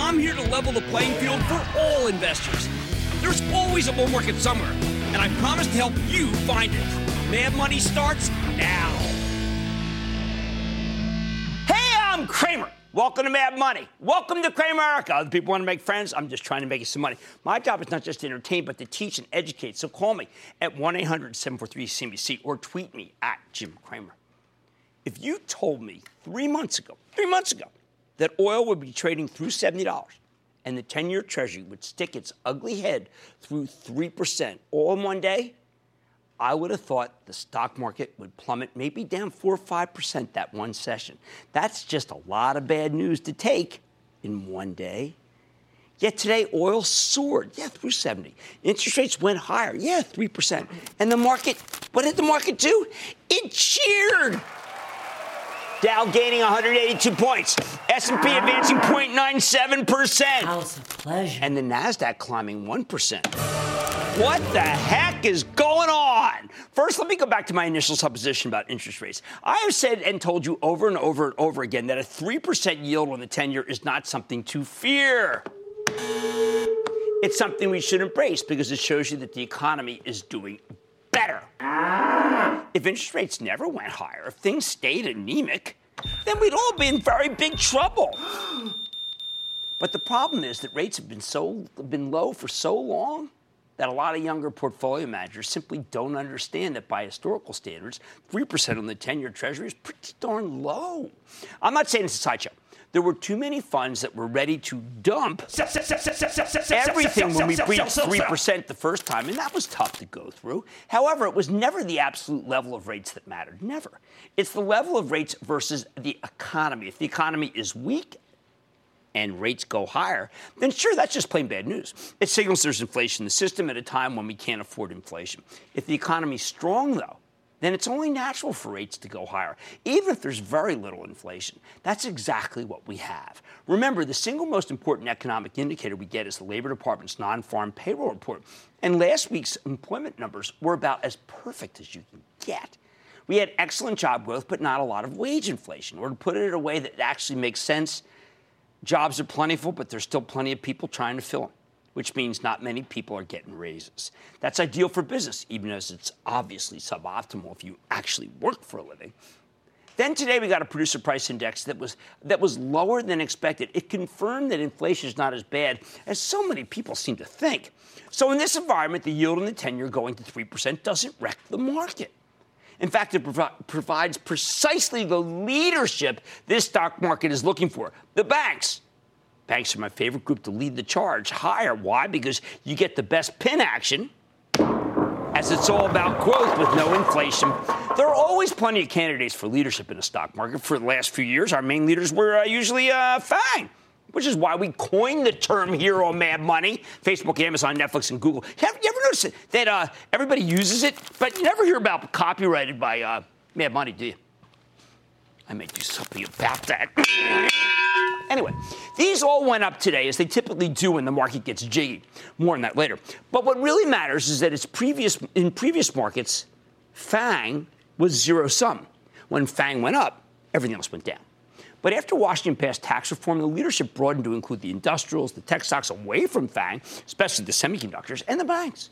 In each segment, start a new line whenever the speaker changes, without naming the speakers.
I'm here to level the playing field for all investors. There's always a bull market somewhere, and I promise to help you find it. Mad Money starts now. Hey, I'm Cramer. Welcome to Mad Money. Welcome to Cramerica. Other people want to make friends. I'm just trying to make you some money. My job is not just to entertain, but to teach and educate. So call me at 1 800 743 CNBC or tweet me at Jim Cramer. If you told me three months ago, three months ago, that oil would be trading through $70 and the 10 year Treasury would stick its ugly head through 3% all in one day, I would have thought the stock market would plummet maybe down 4 or 5% that one session. That's just a lot of bad news to take in one day. Yet today, oil soared, yeah, through 70. Interest rates went higher, yeah, 3%. And the market, what did the market do? It cheered. Dow gaining 182 points. S&P advancing 0.97%.
House of pleasure.
And the Nasdaq climbing 1%. What the heck is going on? First, let me go back to my initial supposition about interest rates. I have said and told you over and over and over again that a 3% yield on the 10 year is not something to fear. It's something we should embrace because it shows you that the economy is doing better. If interest rates never went higher, if things stayed anemic, then we'd all be in very big trouble. But the problem is that rates have been so been low for so long that a lot of younger portfolio managers simply don't understand that by historical standards, 3% on the 10-year treasury is pretty darn low. I'm not saying it's a sideshow. There were too many funds that were ready to dump everything when we breached 3% the first time, and that was tough to go through. However, it was never the absolute level of rates that mattered. Never. It's the level of rates versus the economy. If the economy is weak, and rates go higher, then sure, that's just plain bad news. It signals there's inflation in the system at a time when we can't afford inflation. If the economy's strong, though, then it's only natural for rates to go higher, even if there's very little inflation. That's exactly what we have. Remember, the single most important economic indicator we get is the Labor Department's non farm payroll report. And last week's employment numbers were about as perfect as you can get. We had excellent job growth, but not a lot of wage inflation. Or to put it in a way that actually makes sense, jobs are plentiful, but there's still plenty of people trying to fill them which means not many people are getting raises. That's ideal for business, even as it's obviously suboptimal if you actually work for a living. Then today we got a producer price index that was that was lower than expected. It confirmed that inflation is not as bad as so many people seem to think. So in this environment, the yield on the 10-year going to 3% doesn't wreck the market. In fact, it provi- provides precisely the leadership this stock market is looking for. The banks, Banks are my favorite group to lead the charge higher. Why? Because you get the best pin action, as it's all about growth with no inflation. There are always plenty of candidates for leadership in the stock market. For the last few years, our main leaders were uh, usually uh, FANG, which is why we coined the term hero mad money. Facebook, Amazon, Netflix, and Google. Have you ever noticed that uh, everybody uses it, but you never hear about copyrighted by uh, Mad Money, do you? I may do something about that. Anyway, these all went up today, as they typically do when the market gets jiggy. More on that later. But what really matters is that it's previous in previous markets, FANG was zero sum. When FANG went up, everything else went down. But after Washington passed tax reform, the leadership broadened to include the industrials, the tech stocks away from FANG, especially the semiconductors, and the banks.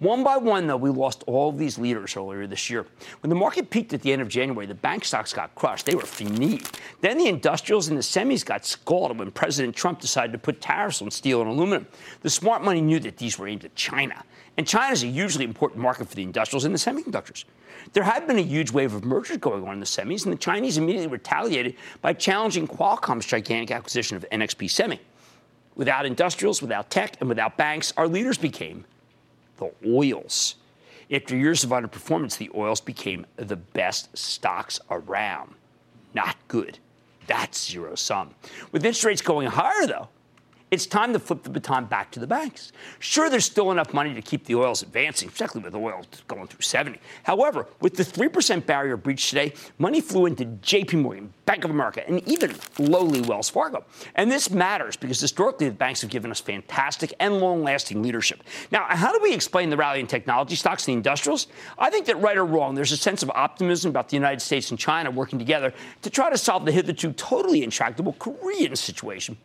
One by one, though, we lost all of these leaders earlier this year. When the market peaked at the end of January, the bank stocks got crushed. They were fini. Then the industrials and the semis got scalded when President Trump decided to put tariffs on steel and aluminum. The smart money knew that these were aimed at China. And China is a hugely important market for the industrials and the semiconductors. There had been a huge wave of mergers going on in the semis, and the Chinese immediately retaliated by challenging Qualcomm's gigantic acquisition of NXP Semi. Without industrials, without tech, and without banks, our leaders became the oils. After years of underperformance, the oils became the best stocks around. Not good. That's zero sum. With interest rates going higher, though, it's time to flip the baton back to the banks. Sure, there's still enough money to keep the oils advancing, particularly with oil going through 70. However, with the 3% barrier breached today, money flew into JP Morgan, Bank of America, and even lowly Wells Fargo. And this matters because historically the banks have given us fantastic and long lasting leadership. Now, how do we explain the rally in technology stocks and the industrials? I think that right or wrong, there's a sense of optimism about the United States and China working together to try to solve the hitherto totally intractable Korean situation.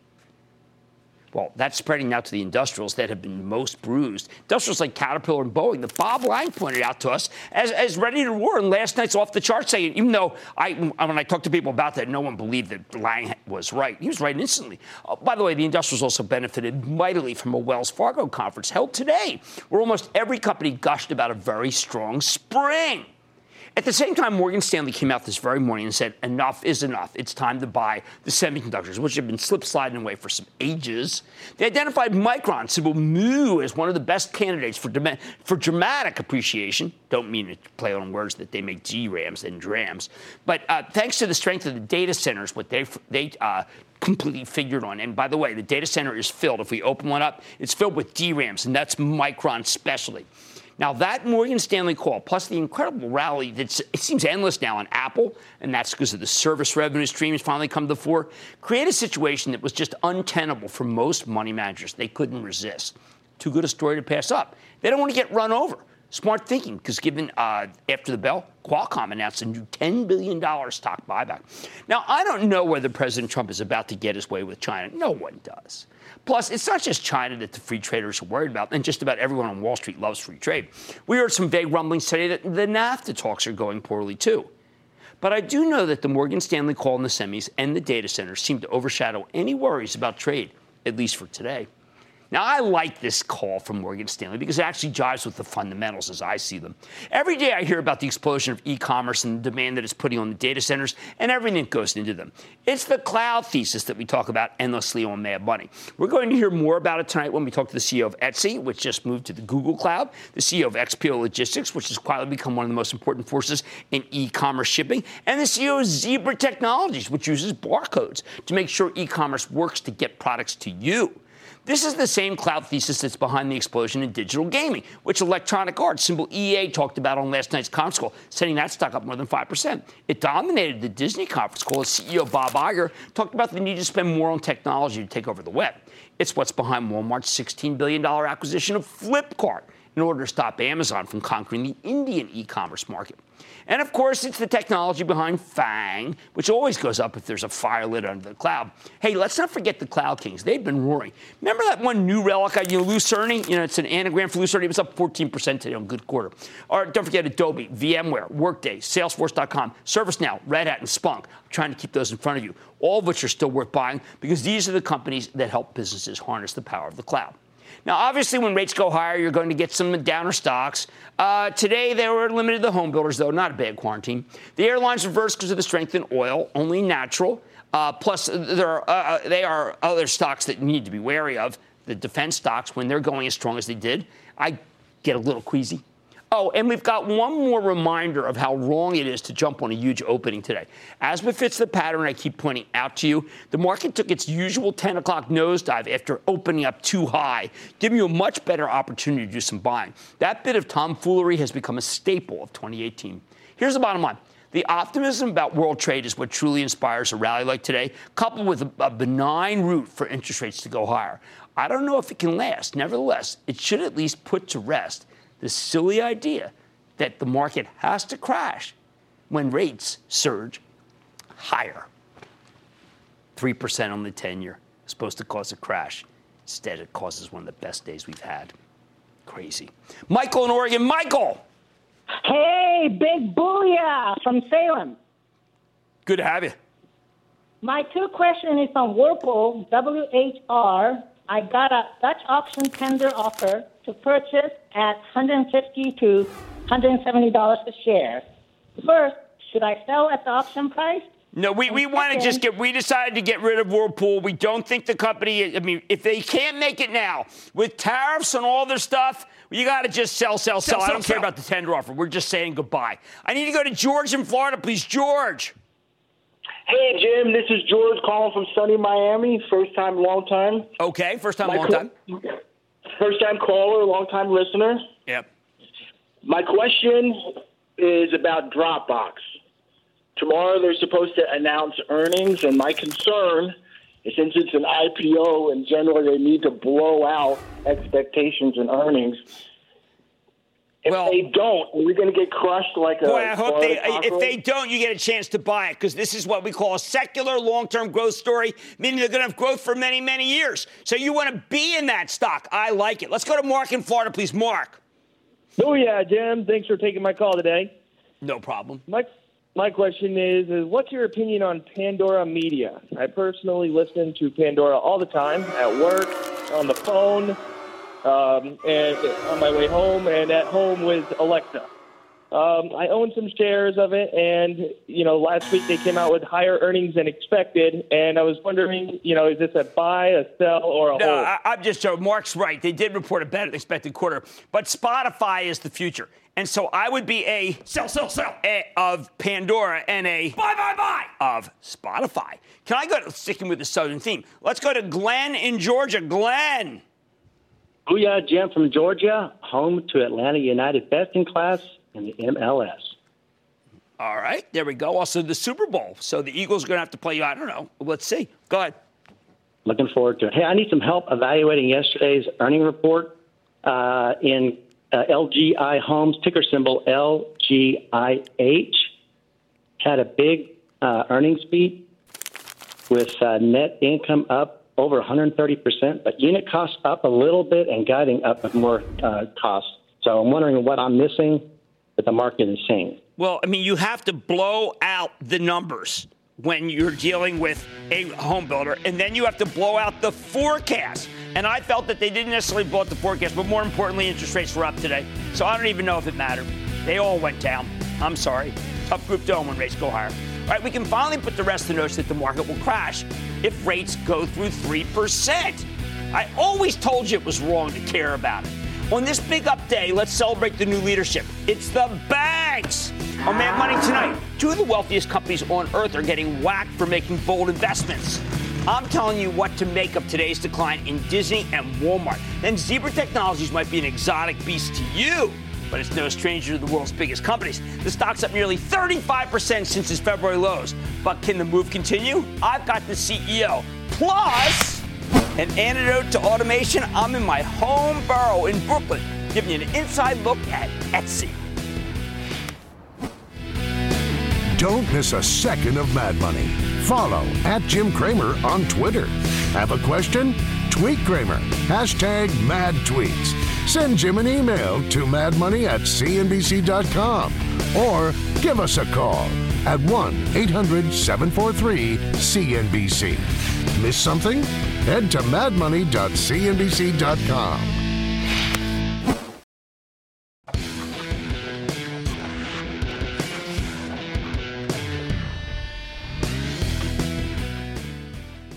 Well, that's spreading now to the industrials that have been most bruised. Industrials like Caterpillar and Boeing that Bob Lang pointed out to us as, as ready to war. And last night's off the chart saying, even though I, when I talked to people about that, no one believed that Lang was right. He was right instantly. Uh, by the way, the industrials also benefited mightily from a Wells Fargo conference held today, where almost every company gushed about a very strong spring. At the same time, Morgan Stanley came out this very morning and said, enough is enough. It's time to buy the semiconductors, which have been slip sliding away for some ages. They identified Micron, symbol MU, as one of the best candidates for, for dramatic appreciation. Don't mean to play on words that they make DRAMs and DRAMs. But uh, thanks to the strength of the data centers, what they, they uh, completely figured on. And by the way, the data center is filled. If we open one up, it's filled with DRAMs, and that's Micron specialty. Now, that Morgan Stanley call, plus the incredible rally that it seems endless now on Apple, and that's because of the service revenue streams finally come to the fore, create a situation that was just untenable for most money managers. They couldn't resist. Too good a story to pass up. They don't want to get run over. Smart thinking, because given uh, after the bell, Qualcomm announced a new $10 billion stock buyback. Now, I don't know whether President Trump is about to get his way with China. No one does. Plus, it's not just China that the free traders are worried about, and just about everyone on Wall Street loves free trade. We heard some vague rumblings today that the NAFTA talks are going poorly, too. But I do know that the Morgan Stanley call in the semis and the data centers seem to overshadow any worries about trade, at least for today. Now, I like this call from Morgan Stanley because it actually jives with the fundamentals as I see them. Every day I hear about the explosion of e commerce and the demand that it's putting on the data centers and everything that goes into them. It's the cloud thesis that we talk about endlessly on Mad Money. We're going to hear more about it tonight when we talk to the CEO of Etsy, which just moved to the Google Cloud, the CEO of XPO Logistics, which has quietly become one of the most important forces in e commerce shipping, and the CEO of Zebra Technologies, which uses barcodes to make sure e commerce works to get products to you. This is the same cloud thesis that's behind the explosion in digital gaming, which Electronic Arts, symbol EA, talked about on last night's conference call, setting that stock up more than 5%. It dominated the Disney conference call as CEO Bob Iger talked about the need to spend more on technology to take over the web. It's what's behind Walmart's $16 billion acquisition of Flipkart in order to stop Amazon from conquering the Indian e commerce market. And of course, it's the technology behind FANG, which always goes up if there's a fire lit under the cloud. Hey, let's not forget the Cloud Kings. They've been roaring. Remember that one new relic, you know, Lew Cirne? You know, it's an anagram for Lew Cirne. It was up 14% today on good quarter. Or don't forget Adobe, VMware, Workday, Salesforce.com, ServiceNow, Red Hat, and Splunk. I'm trying to keep those in front of you, all of which are still worth buying because these are the companies that help businesses harness the power of the cloud. Now, obviously, when rates go higher, you're going to get some downer stocks. Uh, today, they were limited to home builders, though, not a bad quarantine. The airlines reversed because of the strength in oil, only natural. Uh, plus, there are, uh, uh, they are other stocks that you need to be wary of. The defense stocks, when they're going as strong as they did, I get a little queasy. Oh, and we've got one more reminder of how wrong it is to jump on a huge opening today. As befits the pattern I keep pointing out to you, the market took its usual 10 o'clock nosedive after opening up too high, giving you a much better opportunity to do some buying. That bit of tomfoolery has become a staple of 2018. Here's the bottom line. The optimism about world trade is what truly inspires a rally like today, coupled with a, benign route for interest rates to go higher. I don't know if it can last. Nevertheless, it should at least put to rest the silly idea that the market has to crash when rates surge higher. 3% on the 10 year is supposed to cause a crash. Instead, it causes one of the best days we've had. Crazy. Michael in Oregon. Michael!
Hey, big booyah from Salem.
Good to have you.
My two question is on Whirlpool, WHR. I got a Dutch auction tender offer to purchase at 150 to 170 dollars a share. First, should I sell at the option price?
No, we, we want to just get, we decided to get rid of Whirlpool. We don't think the company, I mean, if they can't make it now with tariffs and all their stuff, you got to just sell, sell, sell. sell I don't sell. care about the tender offer. We're just saying goodbye. I need to go to George in Florida, please. George.
Hey, Jim. This is George calling from sunny Miami. First time, long time.
Okay, first time, My long time.
First time caller, long time listener.
Yep.
My question is about Dropbox. Tomorrow they're supposed to announce earnings, and my concern is since it's an IPO and generally they need to blow out expectations and earnings. If well, they don't, we're going to get crushed like a.
boy,
a?
I hope they. If they don't, you get a chance to buy it because this is what we call a secular long-term growth story, meaning they're going to have growth for many, many years. So you want to be in that stock. I like it. Let's go to Mark in Florida, please. Mark.
Oh yeah, Jim. Thanks for taking my call today.
No problem.
My my question is, is what's your opinion on Pandora Media? I personally listen to Pandora all the time at work, on the phone, um, and on my way home, and at home with Alexa. Um, I own some shares of it, and you know, last week they came out with higher earnings than expected, and I was wondering, you know, is this a buy, a sell, or a
no,
hold?
I, I'm just so Mark's right. They did report a better than expected quarter, but Spotify is the future, and so I would be a
sell, sell, sell
a, of Pandora and a
buy, buy, buy
of Spotify. Can I go to, sticking with the Southern theme? Let's go to Glenn in Georgia. Glenn.
Booyah, Jim from Georgia, home to Atlanta United, best in class in the MLS.
All right, there we go. Also, the Super Bowl. So the Eagles are going to have to play you. I don't know. Let's see. Go ahead.
Looking forward to it. Hey, I need some help evaluating yesterday's earning report uh, in uh, LGI Homes, ticker symbol LGIH. Had a big uh, earnings beat with uh, net income up over 130%, but unit costs up a little bit and guiding up more uh, costs. So I'm wondering what I'm missing that the market is seeing.
Well, I mean, you have to blow out the numbers when you're dealing with a home builder, and then you have to blow out the forecast. And I felt that they didn't necessarily blow out the forecast, but more importantly, interest rates were up today. So I don't even know if it mattered. They all went down. I'm sorry. Tough group to own when rates go higher. Right, we can finally put the rest the notes that the market will crash if rates go through 3%. I always told you it was wrong to care about it. On this big up day, let's celebrate the new leadership. It's the banks. On Mad Money tonight, two of the wealthiest companies on earth are getting whacked for making bold investments. I'm telling you what to make of today's decline in Disney and Walmart. Then Zebra Technologies might be an exotic beast to you, but it's no stranger to the world's biggest companies. The stock's up nearly 35% since its February lows. But can the move continue? I've got the CEO. Plus, an antidote to automation, I'm in my home borough in Brooklyn, giving you an inside look at Etsy.
Don't miss a second of Mad Money. Follow at Jim Cramer on Twitter. Have a question? Tweet Cramer. Hashtag mad tweets. Send Jim an email to madmoney at cnbc.com or give us a call at 1 800 743 CNBC. Miss something? Head to madmoney.cnbc.com.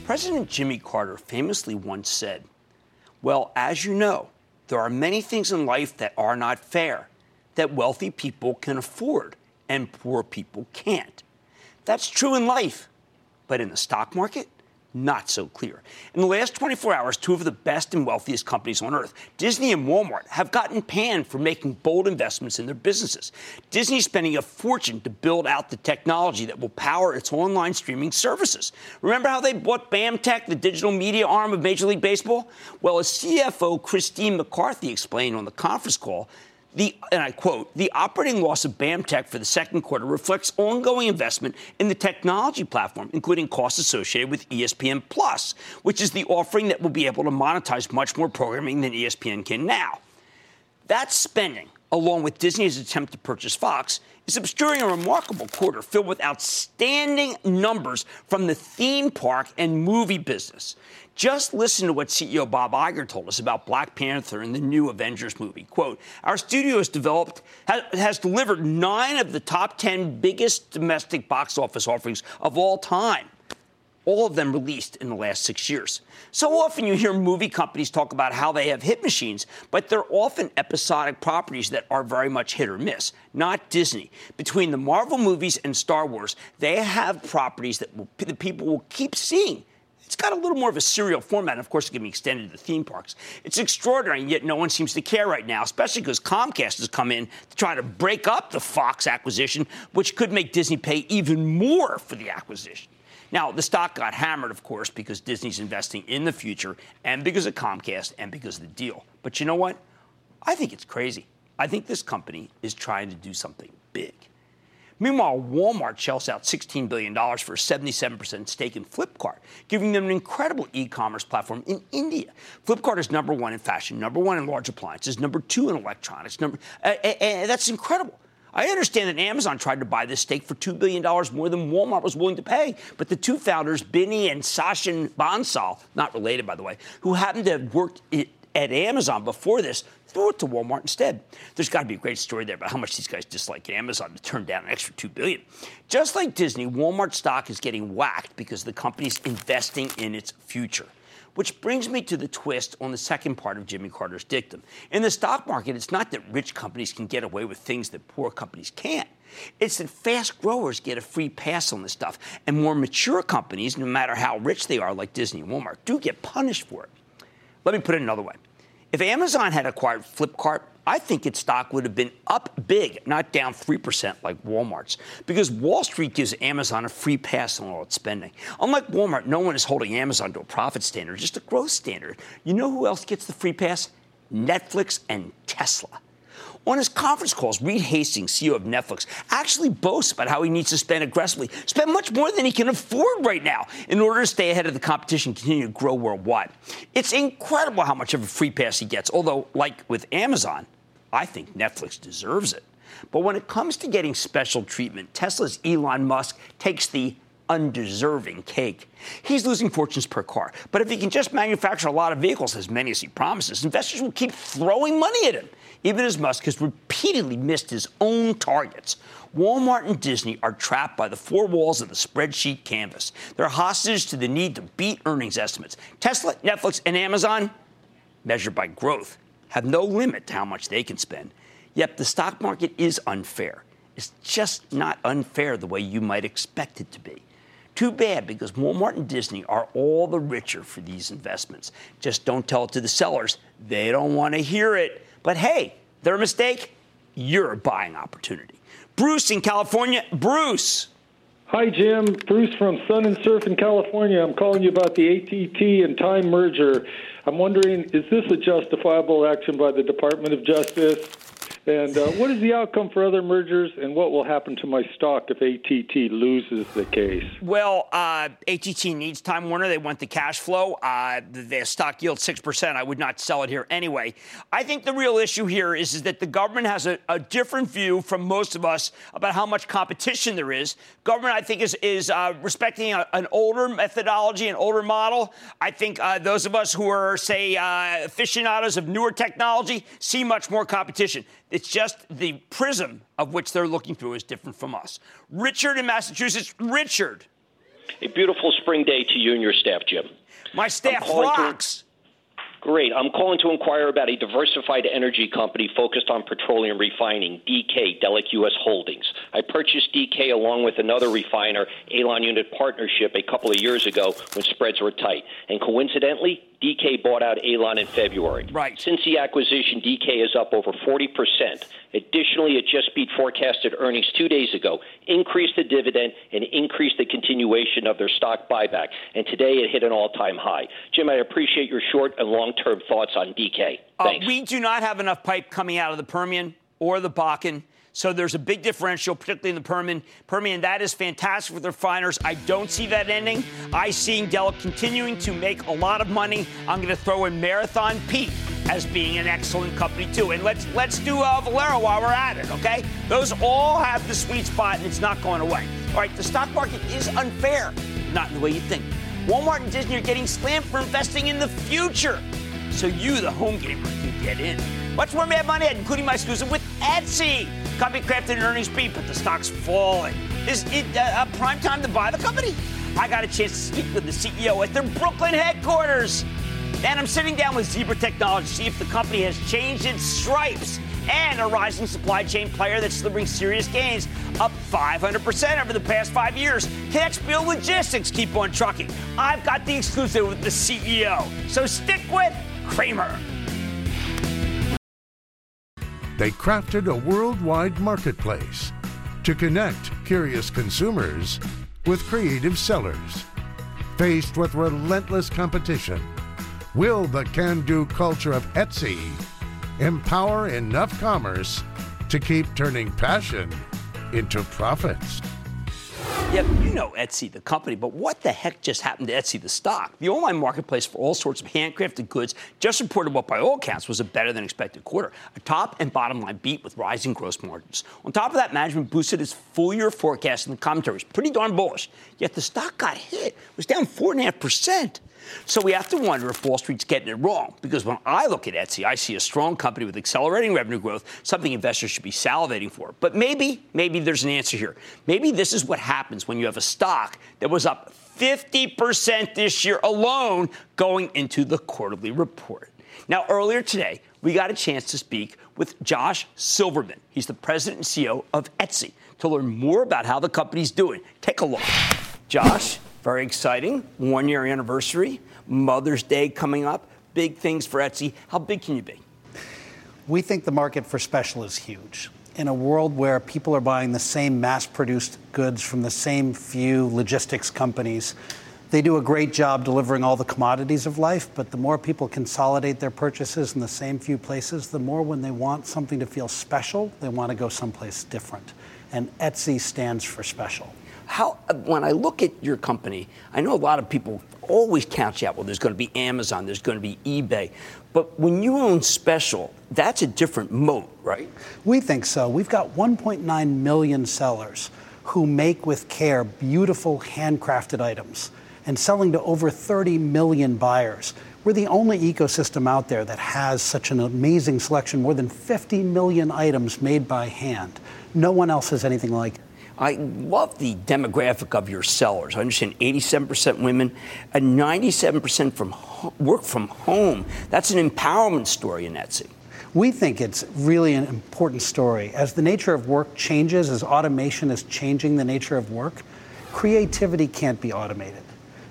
President Jimmy Carter famously once said, Well, as you know, there are many things in life that are not fair, that wealthy people can afford and poor people can't. That's true in life, but in the stock market, not so clear. In the last 24 hours, two of the best and wealthiest companies on earth, Disney and Walmart, have gotten panned for making bold investments in their businesses. Disney's spending a fortune to build out the technology that will power its online streaming services. Remember how they bought BAMTech, the digital media arm of Major League Baseball? Well, as CFO Christine McCarthy explained on the conference call, the, and I quote, the operating loss of BAMTech for the second quarter reflects ongoing investment in the technology platform, including costs associated with ESPN Plus, which is the offering that will be able to monetize much more programming than ESPN can now. That spending, along with Disney's attempt to purchase Fox, is obscuring a remarkable quarter filled with outstanding numbers from the theme park and movie business. Just listen to what CEO Bob Iger told us about Black Panther and the new Avengers movie. Quote, our studio has developed, has, delivered nine of the top 10 biggest domestic box office offerings of all time all of them released in the last six years. So often you hear movie companies talk about how they have hit machines, but they're often episodic properties that are very much hit or miss, not Disney. Between the Marvel movies and Star Wars, they have properties that will, the people will keep seeing it's got a little more of a serial format. And of course, going to be extended to the theme parks. It's extraordinary, and yet no one seems to care right now, especially because Comcast has come in to try to break up the Fox acquisition, which could make Disney pay even more for the acquisition. Now, the stock got hammered, of course, because Disney's investing in the future and because of Comcast and because of the deal. But you know what? I think it's crazy. I think this company is trying to do something big. Meanwhile, Walmart shells out $16 billion for a 77% stake in Flipkart, giving them an incredible e commerce platform in India. Flipkart is number one in fashion, number one in large appliances, number two in electronics. Number, uh, uh, that's incredible. I understand that Amazon tried to buy this stake for $2 billion more than Walmart was willing to pay. But the two founders, Binny and Sachin Bansal, not related, by the way, who happened to have worked at Amazon before this, throw it to Walmart instead. There's got to be a great story there about how much these guys dislike Amazon to turn down an extra 2 billion. Just like Disney, Walmart stock is getting whacked because the company's investing in its future. Which brings me to the twist on the second part of Jimmy Carter's dictum. In the stock market, it's not that rich companies can get away with things that poor companies can't. It's that fast growers get a free pass on this stuff, and more mature companies, no matter how rich they are, like Disney and Walmart, do get punished for it. Let me put it another way. If Amazon had acquired Flipkart, I think its stock would have been up big, not down 3% like Walmart's, because Wall Street gives Amazon a free pass on all its spending. Unlike Walmart, no one is holding Amazon to a profit standard, just a growth standard. You know who else gets the free pass? Netflix and Tesla. On his conference calls, Reed Hastings, CEO of Netflix, actually boasts about how he needs to spend aggressively, spend much more than he can afford right now in order to stay ahead of the competition and continue to grow worldwide. It's incredible how much of a free pass he gets, although, like with Amazon, I think Netflix deserves it. But when it comes to getting special treatment, Tesla's Elon Musk takes the undeserving cake. He's losing fortunes per car. But if he can just manufacture a lot of vehicles, as many as he promises, investors will keep throwing money at him even as Musk has repeatedly missed his own targets. Walmart and Disney are trapped by the four walls of the spreadsheet canvas. They're hostage to the need to beat earnings estimates. Tesla, Netflix, and Amazon, measured by growth, have no limit to how much they can spend. Yet the stock market is unfair. It's just not unfair the way you might expect it to be. Too bad because Walmart and Disney are all the richer for these investments. Just don't tell it to the sellers. They don't want to hear it. But hey, their mistake, you're a buying opportunity. Bruce in California. Bruce.
Hi, Jim. Bruce from Sun and Surf in California. I'm calling you about the ATT and Time merger. I'm wondering, is this a justifiable action by the Department of Justice? And uh, what is the outcome for other mergers, and what will happen to my stock if ATT loses the case?
Well, uh, ATT needs Time Warner. They want the cash flow. Uh, the stock yield 6%. I would not sell it here anyway. I think the real issue here is, is that the government has a, a different view from most of us about how much competition there is. Government, I think, is, is uh, respecting a, an older methodology, an older model. I think uh, those of us who are, say, uh, aficionados of newer technology see much more competition. It's just the prism of which they're looking through is different from us. Richard in Massachusetts. Richard.
A beautiful spring day to you and your staff, Jim.
My staff rocks.
Great. I'm calling to inquire about a diversified energy company focused on petroleum refining, DK, Delek U.S. Holdings. I purchased DK along with another refiner, Alon Unit Partnership, a couple of years ago when spreads were tight. And coincidentally, DK bought out Alon in February.
Right.
Since the acquisition, DK is up over 40%. Additionally, it just beat forecasted earnings two days ago, increased the dividend, and increased the continuation of their stock buyback. And today it hit an all time high. Jim, I appreciate your short and long term thoughts on DK.
Uh,
Thanks.
we do not have enough pipe coming out of the Permian or the Bakken. So there's a big differential, particularly in the Permian. Permian, that is fantastic for the refiners. I don't see that ending. I see Dell continuing to make a lot of money. I'm going to throw in Marathon Pete as being an excellent company too. And let's let's do uh, Valero while we're at it, okay? Those all have the sweet spot, and it's not going away. All right, the stock market is unfair, not in the way you think. Walmart and Disney are getting slammed for investing in the future. So you, the home gamer, can get in. Much more Mad Money, at, including my exclusive with Etsy. Company crafted an earnings beat, but the stock's falling. Is it uh, prime time to buy the company? I got a chance to speak with the CEO at their Brooklyn headquarters. And I'm sitting down with Zebra Technology to see if the company has changed its stripes and a rising supply chain player that's delivering serious gains, up 500% over the past five years. XPO Logistics keep on trucking? I've got the exclusive with the CEO. So stick with Cramer.
They crafted a worldwide marketplace to connect curious consumers with creative sellers. Faced with relentless competition, will the can do culture of Etsy empower enough commerce to keep turning passion into profits?
Yeah, you know Etsy, the company, but what the heck just happened to Etsy, the stock? The online marketplace for all sorts of handcrafted goods just reported what, by all accounts, was a better than expected quarter. A top and bottom line beat with rising gross margins. On top of that, management boosted its full year forecast and the commentary was pretty darn bullish. Yet the stock got hit, it was down 4.5%. So we have to wonder if Wall Street's getting it wrong. Because when I look at Etsy, I see a strong company with accelerating revenue growth, something investors should be salivating for. But maybe, maybe there's an answer here. Maybe this is what happens when you have a stock that was up 50% this year alone going into the quarterly report. Now, earlier today, we got a chance to speak with Josh Silverman. He's the president and CEO of Etsy to learn more about how the company's doing. Take a look. Josh, very exciting. One year anniversary, Mother's Day coming up, big things for Etsy. How big can you be?
We think the market for special is huge. In a world where people are buying the same mass produced goods from the same few logistics companies, they do a great job delivering all the commodities of life, but the more people consolidate their purchases in the same few places, the more when they want something to feel special, they want to go someplace different. And Etsy stands for special.
How, when I look at your company, I know a lot of people always count you out. Well, there's going to be Amazon, there's going to be eBay. But when you own special, that's a different moat, right?
We think so. We've got 1.9 million sellers who make with care beautiful handcrafted items and selling to over 30 million buyers. We're the only ecosystem out there that has such an amazing selection, more than 50 million items made by hand. No one else has anything like it.
I love the demographic of your sellers. I understand 87% women and 97% from ho- work from home. That's an empowerment story in Etsy.
We think it's really an important story. As the nature of work changes, as automation is changing the nature of work, creativity can't be automated.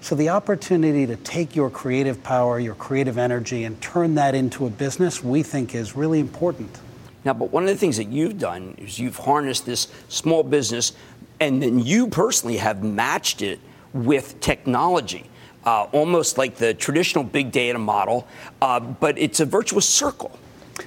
So the opportunity to take your creative power, your creative energy, and turn that into a business, we think is really important.
Now, but one of the things that you've done is you've harnessed this small business, and then you personally have matched it with technology, uh, almost like the traditional big data model, uh, but it's a virtuous circle.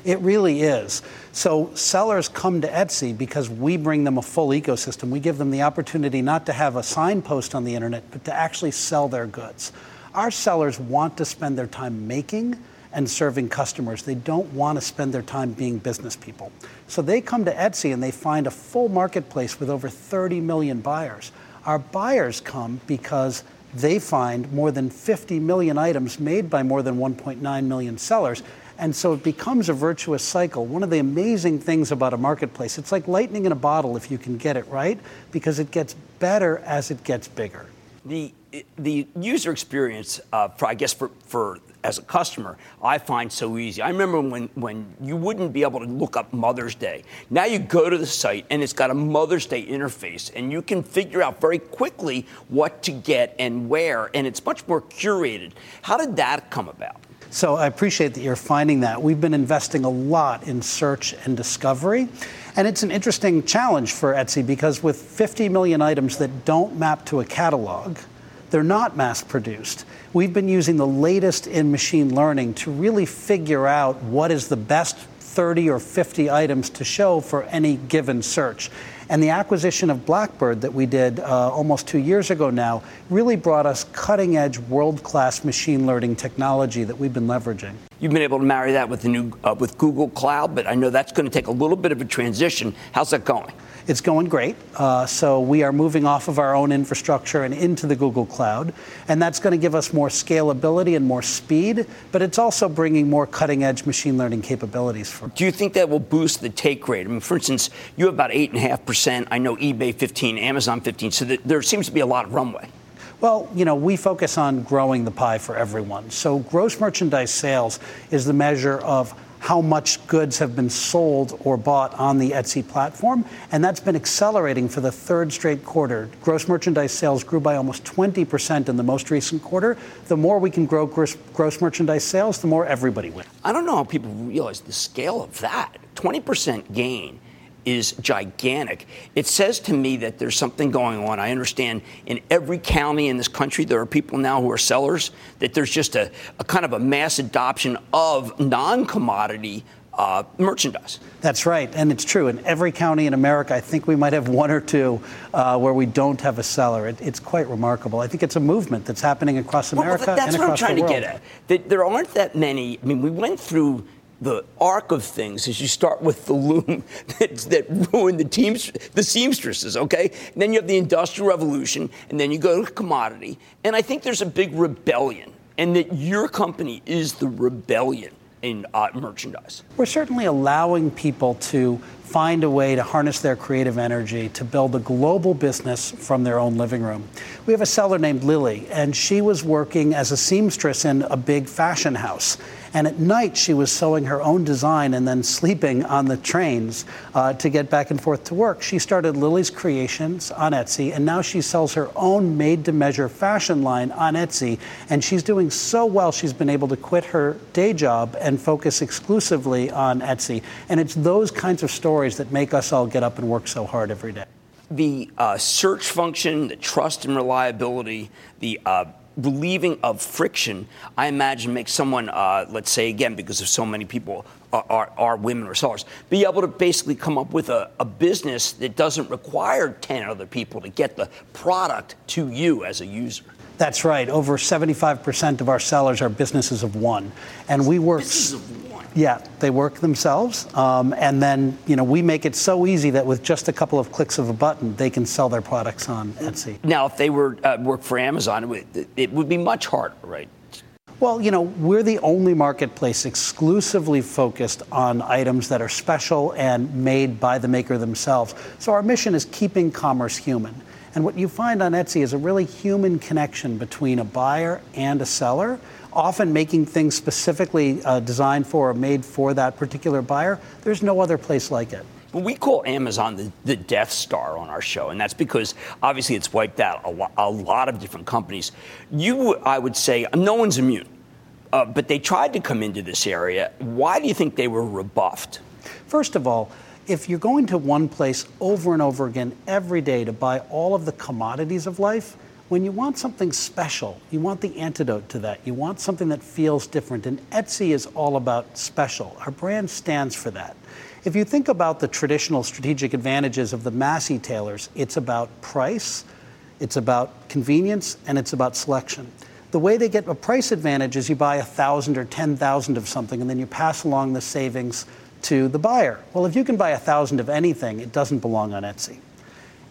It really is. So sellers come to Etsy because we bring them a full ecosystem. We give them the opportunity not to have a signpost on the internet, but to actually sell their goods. Our sellers want to spend their time making and serving customers. They don't want to spend their time being business people. So they come to Etsy and they find a full marketplace with over 30 million buyers. Our buyers come because they find more than 50 million items made by more than 1.9 million sellers. And so it becomes a virtuous cycle. One of the amazing things about a marketplace, it's like lightning in a bottle if you can get it right, because it gets better as it gets bigger.
The, the user experience, uh, for, I guess, for, for as a customer, I find so easy. I remember when, when you wouldn't be able to look up Mother's Day. Now you go to the site and it's got a Mother's Day interface, and you can figure out very quickly what to get and where, and it's much more curated. How did that come about?
So I appreciate that you're finding that. We've been investing a lot in search and discovery. And it's an interesting challenge for Etsy because with 50 million items that don't map to a catalog, they're not mass produced. We've been using the latest in machine learning to really figure out what is the best 30 or 50 items to show for any given search. And the acquisition of Blackbird that we did uh, almost two years ago now really brought us cutting edge, world class machine learning technology that we've been leveraging.
You've been able to marry that with the new uh, with Google Cloud, but I know that's going to take a little bit of a transition. How's that going?
It's going great. Uh, so we are moving off of our own infrastructure and into the Google Cloud. And that's going to give us more scalability and more speed, but it's also bringing more cutting edge machine learning capabilities. For
Do you think that will boost the take rate? I mean, for instance, you have about 8.5%. I know eBay 15, Amazon 15. So there seems to be a lot of runway.
Well, you know, we focus on growing the pie for everyone. So gross merchandise sales is the measure of how much goods have been sold or bought on the Etsy platform, and that's been accelerating for the third straight quarter. Gross merchandise sales grew by almost 20% in the most recent quarter. The more we can grow gross, gross merchandise sales, the more everybody wins.
I don't know how people realize the scale of that. 20% gain is gigantic. It says to me that there's something going on. I understand in every county in this country, there are people now who are sellers, that there's just a, a kind of a mass adoption of non commodity uh, merchandise.
That's right, and it's true. In every county in America, I think we might have one or two uh, where we don't have a seller. It, it's quite remarkable. I think it's a movement that's happening across America
well, that's
and across
what I'm trying
to
get at. That there aren't that many. I mean, we went through the arc of things is you start with the loom that, that ruined the teams, the seamstresses, okay? And then you have the industrial revolution, and then you go to commodity. And I think there's a big rebellion, and that your company is the rebellion in uh, merchandise.
We're certainly allowing people to find a way to harness their creative energy to build a global business from their own living room. We have a seller named Lily, and she was working as a seamstress in a big fashion house. And at night, she was sewing her own design and then sleeping on the trains uh, to get back and forth to work. She started Lily's Creations on Etsy, and now she sells her own made to measure fashion line on Etsy. And she's doing so well, she's been able to quit her day job and focus exclusively on Etsy. And it's those kinds of stories that make us all get up and work so hard every day.
The uh, search function, the trust and reliability, the uh, relieving of friction, I imagine makes someone, uh, let's say again, because of so many people are, are, are, women or sellers, be able to basically come up with a, a business that doesn't require 10 other people to get the product to you as a user.
That's right. Over 75% of our sellers are businesses of one. And we work. Yeah, they work themselves, um, and then you know we make it so easy that with just a couple of clicks of a button, they can sell their products on Etsy.
Now, if they were uh, work for Amazon, it would, it would be much harder, right?
Well, you know, we're the only marketplace exclusively focused on items that are special and made by the maker themselves. So our mission is keeping commerce human. And what you find on Etsy is a really human connection between a buyer and a seller often making things specifically uh, designed for or made for that particular buyer. There's no other place like it.
Well, we call Amazon the, the, Death Star on our show, and that's because obviously it's wiped out a, lo- a lot of different companies. You, I would say, no one's immune, uh, but they tried to come into this area. Why do you think they were rebuffed?
First of all, if you're going to one place over and over again every day to buy all of the commodities of life, when you want something special, you want the antidote to that. You want something that feels different. And Etsy is all about special. Our brand stands for that. If you think about the traditional strategic advantages of the mass e-tailers, it's about price, it's about convenience, and it's about selection. The way they get a price advantage is you buy a thousand or ten thousand of something, and then you pass along the savings to the buyer. Well, if you can buy a thousand of anything, it doesn't belong on Etsy.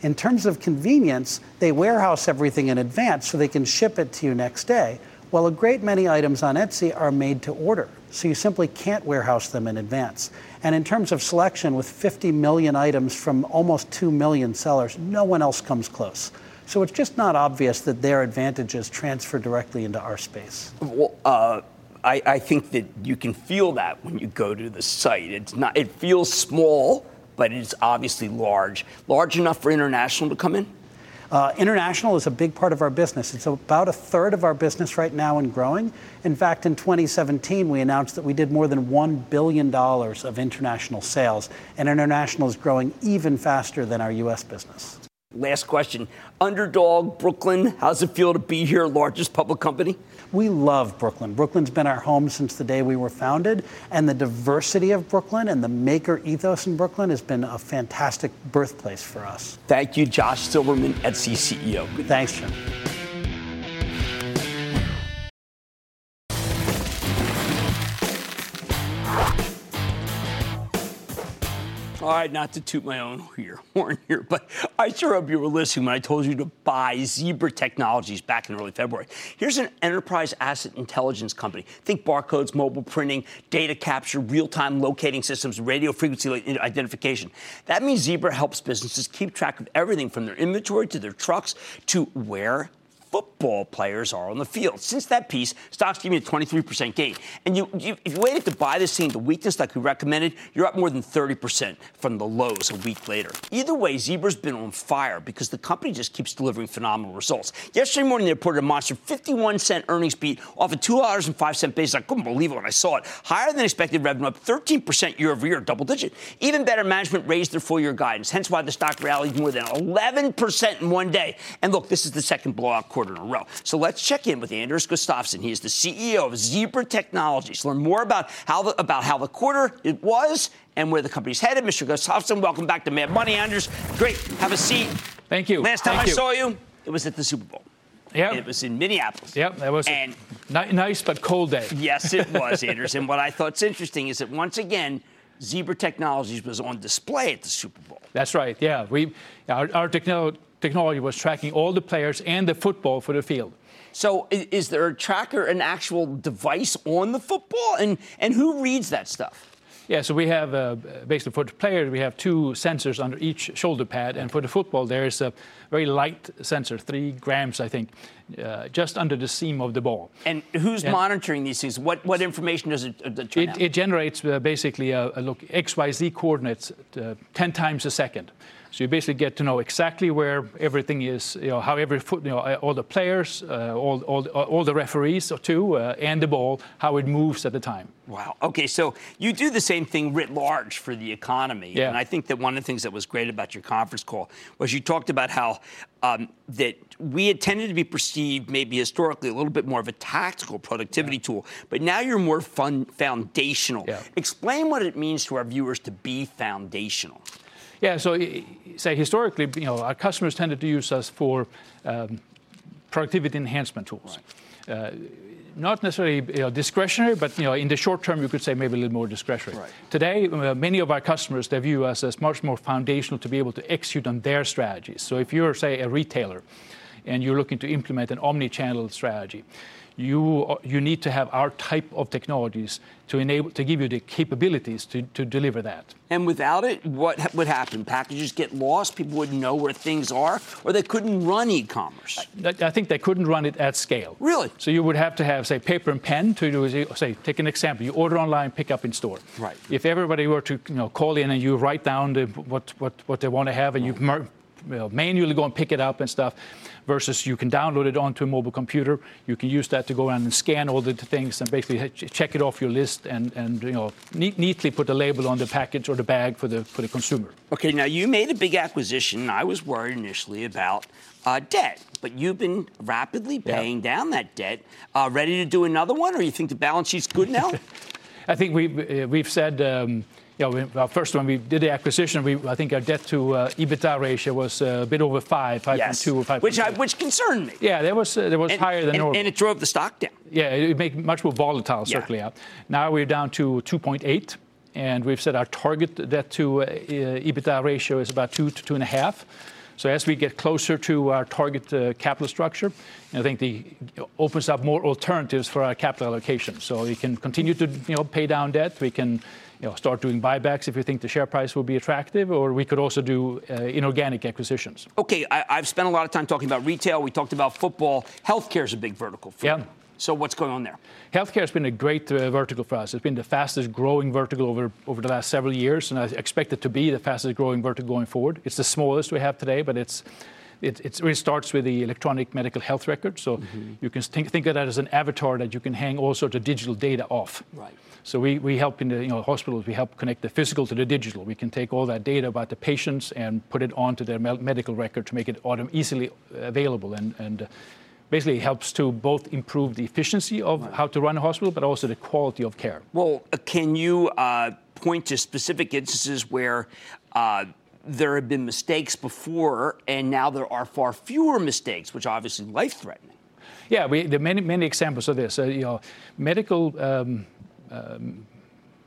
In terms of convenience, they warehouse everything in advance so they can ship it to you next day. Well, a great many items on Etsy are made to order, so you simply can't warehouse them in advance. And in terms of selection, with 50 million items from almost 2 million sellers, no one else comes close. So it's just not obvious that their advantages transfer directly into our space.
Well, uh, I, I think that you can feel that when you go to the site. It's not. It feels small, but it's obviously large. Large enough for international to come in.
Uh, international is a big part of our business. It's about a third of our business right now and growing. In fact, in 2017, we announced that we did more than $1 billion of international sales, and international is growing even faster than our U.S. business.
Last question. Underdog, Brooklyn, how's it feel to be here, largest public company?
We love Brooklyn. Brooklyn's been our home since the day we were founded, and the diversity of Brooklyn and the maker ethos in Brooklyn has been a fantastic birthplace for us.
Thank you, Josh Silverman, Etsy CEO.
Thanks, Jim.
All right, not to toot my own horn here, but I sure hope you were listening when I told you to buy Zebra Technologies back in early February. Here's an enterprise asset intelligence company. Think barcodes, mobile printing, data capture, real-time locating systems, radio frequency identification. That means Zebra helps businesses keep track of everything from their inventory to their trucks to where football players are on the field. Since that piece, stocks give you a 23% gain. And you, you, if you waited to buy this thing, the weakness like we recommended, you're up more than 30% from the lows a week later. Either way, Zebra's been on fire because the company just keeps delivering phenomenal results. Yesterday morning, they reported a monster 51 cent earnings beat off a $2.05 base. I couldn't believe it when I saw it. Higher than expected revenue, up 13% year over year, double digit. Even better, management raised their full year guidance, hence why the stock rallied more than 11% in one day. And look, this is the second blowout quarter quarter in a row. So let's check in with Anders Gustafsson. He is the CEO of Zebra Technologies. Learn more about how the, about how the quarter it was and where the company's headed. Mr. Gustafsson, welcome back to Mad Money, Anders. Great. Have a seat.
Thank you.
Last time
Thank
I
you.
saw you, it was at the Super Bowl.
Yeah.
It was in Minneapolis.
Yep, that was
and
a nice but cold day.
Yes, it was, Anders. and what I thought's interesting is that once again, Zebra Technologies was on display at the Super Bowl.
That's right. Yeah, we our, our techno- technology was tracking all the players and the football for the field.
So is there a tracker, an actual device on the football? And, and who reads that stuff?
Yeah, so we have uh, basically for the player, we have two sensors under each shoulder pad, and for the football, there is a very light sensor, three grams, I think, uh, just under the seam of the ball.
And who's and monitoring these things? What what information does it, uh,
it,
out?
It generates uh, basically a, a, look x y z coordinates uh, ten times a second. So you basically get to know exactly where everything is, you know, how every foot, you know, all the players, uh, all, all, all the referees too, uh, and the ball, how it moves at the time.
Wow. Okay, so you do the same thing writ large for the economy.
Yeah.
And I think that one of the things that was great about your conference call was you talked about how um, that we had tended to be perceived maybe historically a little bit more of a tactical productivity yeah. tool, but now you're more fun, foundational.
Yeah.
Explain what it means to our viewers to be foundational.
Yeah, so say historically, you know, our customers tended to use us for um, productivity enhancement tools. Right. Uh, not necessarily you know, discretionary, but you know, in the short term, you could say maybe a little more discretionary.
Right.
Today, uh, many of our customers they view us as much more foundational to be able to execute on their strategies. So if you're, say, a retailer, and you're looking to implement an omni-channel strategy, you, you need to have our type of technologies to enable to give you the capabilities to, to deliver that.
And without it, what would happen? Packages get lost, people wouldn't know where things are, or they couldn't run e-commerce.
I, I think they couldn't run it at scale.
Really?
So you would have to have, say, paper and pen to do, say, take an example. You order online, pick up in store.
Right.
If everybody were to you know, call in and you write down the, what, what, what they want to have and you, you know, manually go and pick it up and stuff, versus you can download it onto a mobile computer. You can use that to go around and scan all the things and basically check it off your list and, and you know, neat, neatly put a label on the package or the bag for the, for the consumer.
Okay, now you made a big acquisition. I was worried initially about uh, debt, but you've been rapidly paying yep. down that debt. Uh, ready to do another one, or you think the balance sheet's good now?
I think we've, we've said. Um, you know, well, first when we did the acquisition, we, I think our debt to uh, EBITDA ratio was uh, a bit over five, 5.2
yes.
or 5.
Which, I, which concerned me.
Yeah, that was uh, that was
and,
higher than
and,
normal.
And it drove the stock down.
Yeah, it made much more volatile, certainly.
Yeah.
Now we're down to 2.8, and we've said our target debt to uh, EBITDA ratio is about two to two and a half. So as we get closer to our target uh, capital structure, I think it opens up more alternatives for our capital allocation. So we can continue to you know pay down debt. We can you know, start doing buybacks if we think the share price will be attractive, or we could also do uh, inorganic acquisitions.
Okay, I, have spent a lot of time talking about retail. We talked about football. Healthcare is a big vertical. For
yeah.
So what's going on there?
Healthcare has been a great uh, vertical for us. It's been the fastest growing vertical over, over the last several years, and I expect it to be the fastest growing vertical going forward. It's the smallest we have today, but it's it, it really starts with the electronic medical health record. So mm-hmm. you can think, think of that as an avatar that you can hang all sorts of digital data off.
Right.
So we, we help in the you know, hospitals, we help connect the physical to the digital. We can take all that data about the patients and put it onto their medical record to make it autom- easily available and, and uh, basically helps to both improve the efficiency of right. how to run a hospital, but also the quality of care.
Well, uh, can you uh, point to specific instances where uh, there have been mistakes before, and now there are far fewer mistakes, which are obviously life-threatening?
Yeah, we, there are many, many examples of this. Uh, you know, medical um, um,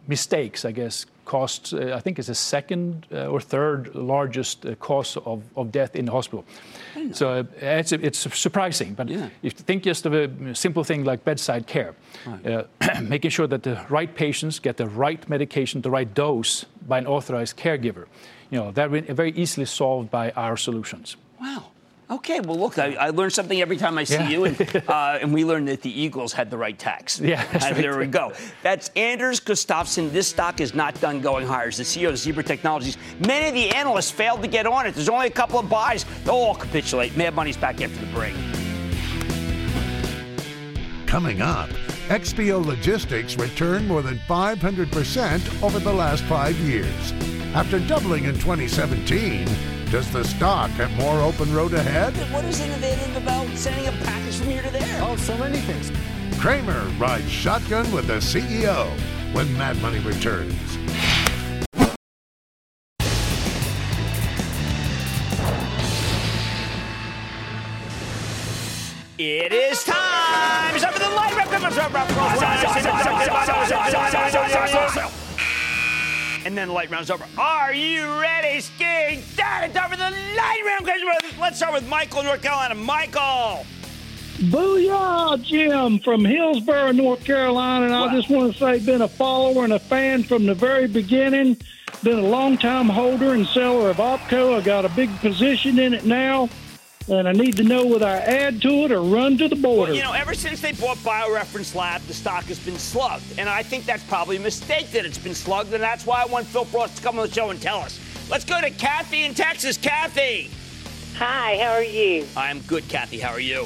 mistakes, I guess, cost, uh, I think, is the second uh, or third largest uh, cause of, of death in the hospital. So uh, it's, it's surprising, but yeah. if you think just of a simple thing like bedside care, right. Uh, making sure that the right patients get the right medication, the right dose by an authorized caregiver, you know, that very easily solved by our solutions.
Wow. Okay, well, look, I, I, learn something every time I see yeah. you, and, uh, and, we learned that the Eagles had the right tax.
Yeah,
right. there we go. That's Anders Gustafsson. This stock is not done going higher. As the CEO of Zebra Technologies, many of the analysts failed to get on it. There's only a couple of buys. They'll all capitulate. Mad Money's back after the break.
Coming up, XPO Logistics returned more than 500% over the last five years. After doubling in 2017, does the stock have more open road ahead?
What is innovative about sending a package from here to there?
Oh, so many things.
Cramer rides shotgun with the CEO when Mad Money returns.
It is time! It's time for the light and then the light round's over. Are you ready, skiing? Dad, time for the light round. Let's start with Michael, North Carolina. Michael.
Booyah, Jim from Hillsborough, North Carolina. And I just want to say, been a follower and a fan from the very beginning. Been a long time holder and seller of OPKO. I got a big position in it now and I need to know whether I add to it or run to the border.
Well, you know, ever since they bought BioReference Lab, the stock has been slugged, and I think that's probably a mistake that it's been slugged, and that's why I want Phil Frost to come on the show and tell us. Let's go to Kathy in Texas. Kathy.
Hi, how are you?
I'm good, Kathy. How are you?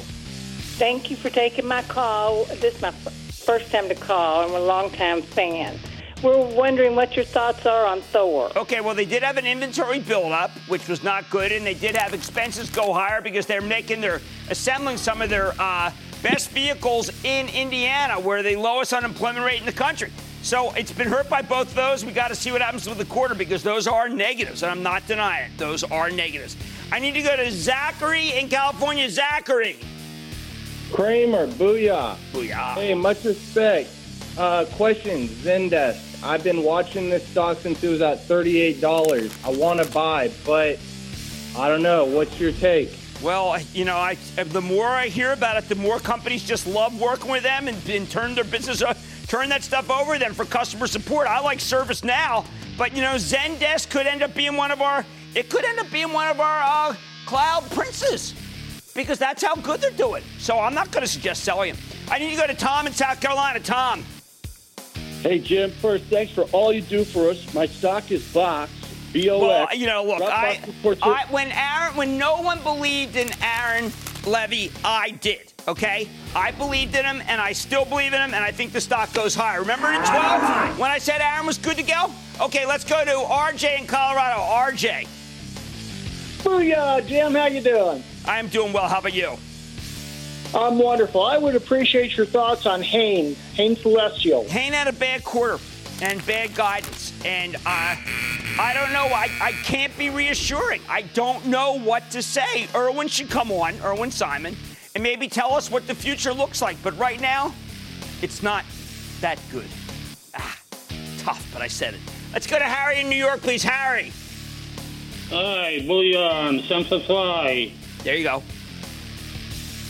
Thank you for taking my call. This is my first time to call. I'm a long-time fan. We're wondering what your thoughts are on Thor.
Okay, well, they did have an inventory buildup, which was not good, and they did have expenses go higher because they're making their assembling some of their uh, best vehicles in Indiana, where the lowest unemployment rate in the country. So it's been hurt by both of those. We got to see what happens with the quarter because those are negatives, and I'm not denying it. Those are negatives. I need to go to Zachary in California. Zachary.
Cramer, booyah.
Booyah.
Hey, much respect. Uh, question, Zendesk. I've been watching this stock since it was at $38. I want to buy, but I don't know. What's your take?
Well, you know, I, the more I hear about it, the more companies just love working with them and, and turn their business, uh, turn that stuff over to them for customer support. I like ServiceNow, but you know, Zendesk could end up being one of our, it could end up being one of our uh, cloud princes because that's how good they're doing. So I'm not going to suggest selling them. I need to go to Tom in South Carolina. Tom.
Hey, Jim, first, thanks for all you do for us. My stock is Box. B-O-X.
Well, uh, you know, look, I, I, when Aaron, when no one believed in Aaron Levie, I did. Okay, I believed in him, and I still believe in him, and I think the stock goes higher. Remember in 12 when I said Aaron was good to go? Okay, let's go to RJ in Colorado. RJ.
Booyah, Jim. How you doing?
I'm doing well. How about you?
I'm wonderful. I would appreciate your thoughts on Hain, Hain Celestial.
Hain had a bad quarter and bad guidance, and uh, I don't know. I, I can't be reassuring. I don't know what to say. Irwin should come on, Irwin Simon, and maybe tell us what the future looks like. But right now, it's not that good. Ah, tough, but I said it. Let's go to Harry in New York, please. Harry.
Hi, Bullion, Fly.
There you go.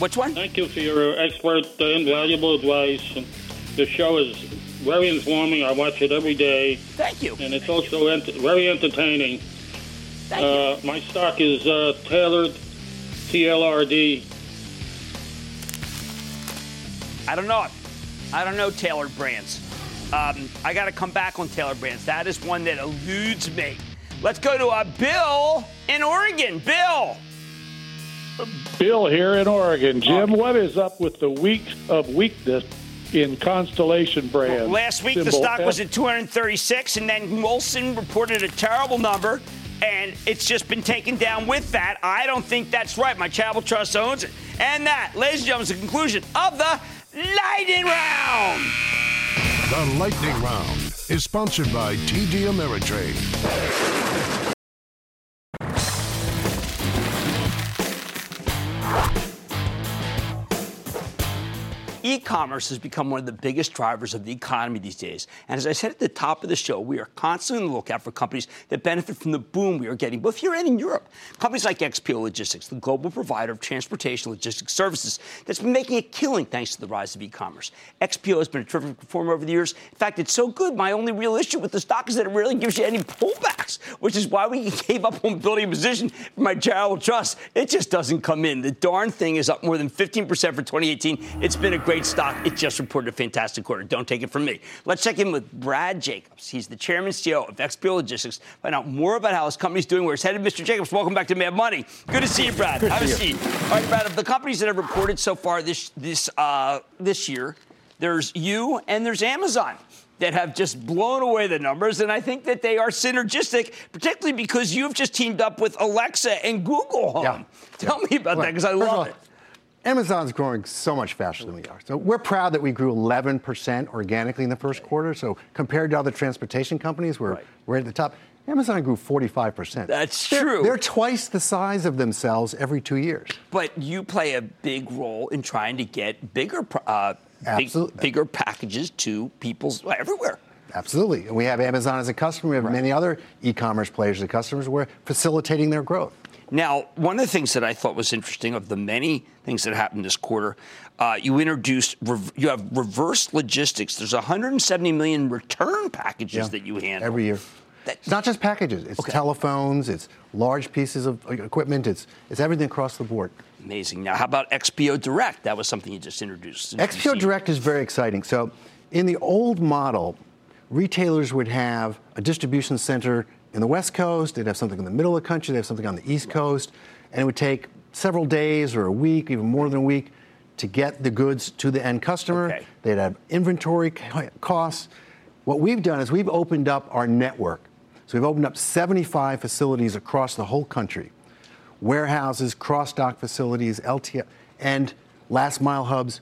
Which one?
Thank you for your expert, uh, invaluable advice. The show is very informing. I watch it every day.
Thank you.
And it's also ent- very entertaining.
Thank
uh,
you.
My stock is uh, tailored TLRD.
I don't know. I don't know Tailored Brands. Um, I got to come back on Tailored Brands. That is one that eludes me. Let's go to uh, Bill in Oregon. Bill.
Bill here in Oregon. Jim, what is up with the week of weakness in Constellation Brands?
Well, last week the stock F- was at 236, and then Wilson reported a terrible number, and it's just been taken down with that. I don't think that's right. My Charitable Trust owns it. And that, ladies and gentlemen, is the conclusion of the Lightning Round.
The Lightning Round is sponsored by TD Ameritrade.
E-commerce has become one of the biggest drivers of the economy these days. And as I said at the top of the show, we are constantly on the lookout for companies that benefit from the boom we are getting both here and in Europe. Companies like XPO Logistics, the global provider of transportation logistics services that's been making a killing thanks to the rise of e-commerce. XPO has been a terrific performer over the years. In fact, it's so good, my only real issue with the stock is that it rarely gives you any pullbacks, which is why we gave up on building a position for my charitable trust. It just doesn't come in. The darn thing is up more than 15% for 2018. It's been a great great stock. It just reported a fantastic quarter. Don't take it from me. Let's check in with Brad Jacobs. He's the chairman and CEO of XPO Logistics. Find out more about how his company's doing, where it's headed. Mr. Jacobs, welcome back to Mad Money. Good to see you, Brad.
Good
Have
a
seat. All right, Brad. Of the companies that have reported so far this this uh, this year, there's you and there's Amazon that have just blown away the numbers. And I think that they are synergistic, particularly because you've just teamed up with Alexa and Google Home.
Yeah.
Tell me about
Well,
that because I love
all,
it.
Amazon's growing so much faster than we are. So we're proud that we grew 11% organically in the first quarter. So compared to other transportation companies, we're, we're at the top. Amazon grew 45%.
That's
They're-
true.
They're twice the size of themselves every two years.
But you play a big role in trying to get bigger, uh, big, bigger packages to people's everywhere.
Absolutely. And we have Amazon as a customer. We have many other e-commerce players as customers. We're facilitating their growth.
Now, one of the things that I thought was interesting of the many things that happened this quarter, uh, you introduced, rev- you have reverse logistics. There's 170 million return packages
Yeah.
that you handle.
Every year. It's not just packages. It's telephones. It's large pieces of uh, equipment. It's it's everything across the board.
Amazing. Now, how about XPO Direct? That was something you just introduced.
XPO Direct is very exciting. So, in the old model, retailers would have a distribution center in the West Coast, they'd have something in the middle of the country, they'd have something on the East Coast, and it would take several days or a week, even more than a week, to get the goods to the end customer. They'd have inventory costs. What we've done is we've opened up our network. So we've opened up 75 facilities across the whole country warehouses, cross dock facilities, LTL, and last mile hubs.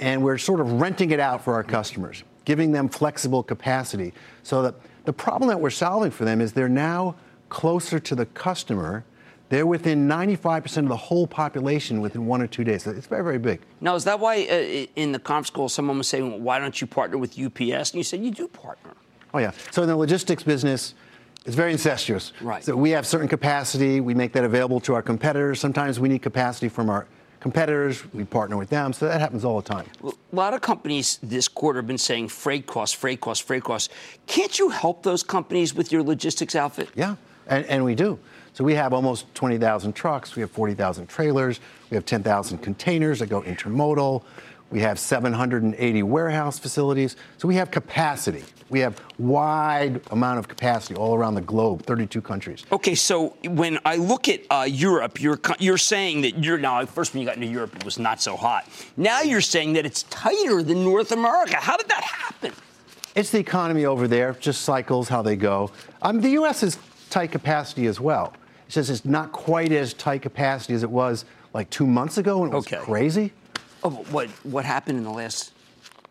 And we're sort of renting it out for our customers, giving them flexible capacity. So that the problem that we're solving for them is they're now closer to the customer. They're within 95% of the whole population within one or two days. It's very, very big.
Now, is that why uh, in the conference call someone was saying, well, why don't you partner with UPS? And you said, you do partner.
Oh, yeah. So in the logistics business, it's very incestuous.
Right.
So we have certain capacity. We make that available to our competitors. Sometimes we need capacity from our competitors. We partner with them. So that happens all the time.
A lot of companies this quarter have been saying freight costs, freight costs, freight costs. Can't you help those companies with your logistics outfit?
Yeah, and, and we do. So we have almost 20,000 trucks. We have 40,000 trailers. We have 10,000 containers that go intermodal. We have 780 warehouse facilities. So we have capacity. We have wide amount of capacity all around the globe, 32 countries.
Okay, so when I look at uh, Europe, you're you're saying that you're now first when you got into Europe it was not so hot. Now you're saying that it's tighter than North America. How did that happen?
It's the economy over there, just cycles how they go. Um, the U.S. is tight capacity as well. Just it's not quite as tight capacity as it was like two months ago when it was okay. crazy.
Oh, what what happened in the last?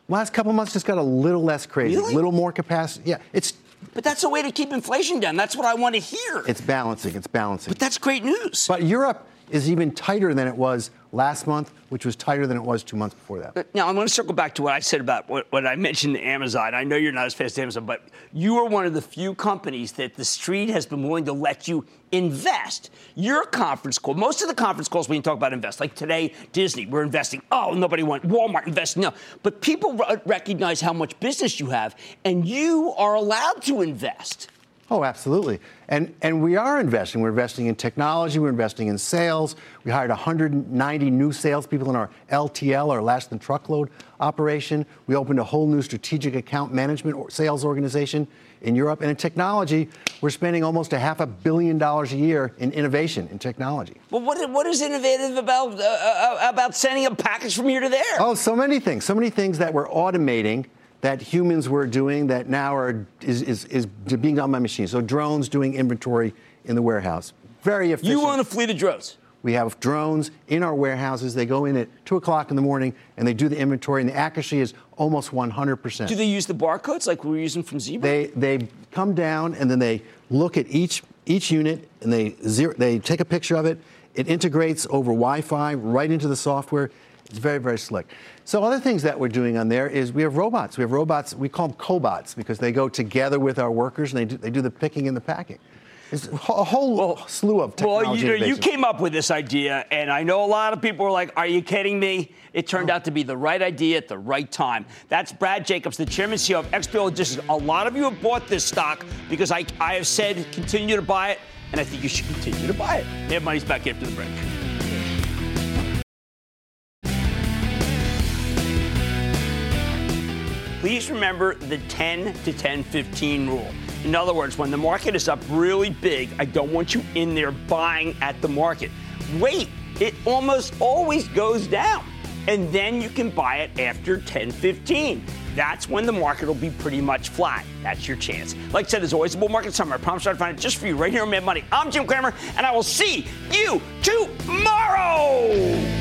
Last couple months just got a little less crazy, a
Really?
little more capacity. Yeah, it's
But that's a way to keep inflation down. That's what I want to hear.
it's balancing. It's balancing. But
that's great news.
But Europe is even tighter than it was last month, which was tighter than it was two months before that.
Now, I'm going to circle back to what I said about what, what I mentioned to Amazon. I know you're not as fast as Amazon, but you are one of the few companies that the street has been willing to let you invest. Your conference call, most of the conference calls when you talk about invest, like today, Disney, we're investing. Oh, nobody went. Walmart investing. No. But people re- recognize how much business you have, and you are allowed to invest.
Oh, absolutely. And, and we are investing. We're investing in technology, we're investing in sales. We hired 190 new salespeople in our LTL, our last than truckload operation. We opened a whole new strategic account management or sales organization in Europe. And in technology, we're spending almost a half a billion dollars a year in innovation in technology.
Well, what, what is innovative about, uh, uh, about sending a package from here to there?
Oh, so many things. So many things that we're automating that humans were doing that now are is, is, is being done by machines. So drones doing inventory in the warehouse. Very efficient.
You own a fleet of drones.
We have drones in our warehouses. They go in at 2 o'clock in the morning and they do the inventory, and the accuracy is almost 100%.
Do they use the barcodes like we were using from Zebra?
They, they come down and then they look at each, each unit and they, zero, they take a picture of it. It integrates over Wi Fi right into the software. It's very, very slick. So other things that we're doing on there is we have robots. We have robots, we call them cobots because they go together with our workers and they do, they do the picking and the packing. It's a whole well, slew of technology.
Well, you, know, you came up with this idea, and I know a lot of people were like, "Are you kidding me?" It turned oh. out to be the right idea at the right time. That's Brad Jacobs, the chairman and CEO of XPO Logistics. A lot of you have bought this stock because I, I have said continue to buy it, and I think you should continue to buy it. Have money's back after the break. Please remember the 10 to 10 15 rule. In other words, when the market is up really big, I don't want you in there buying at the market. Wait, it almost always goes down. And then you can buy it after 10:15. That's when the market will be pretty much flat. That's your chance. Like I said, there's always a bull market summer. I promise I'll find it just for you right here on Mad Money. I'm Jim Cramer, and I will see you tomorrow.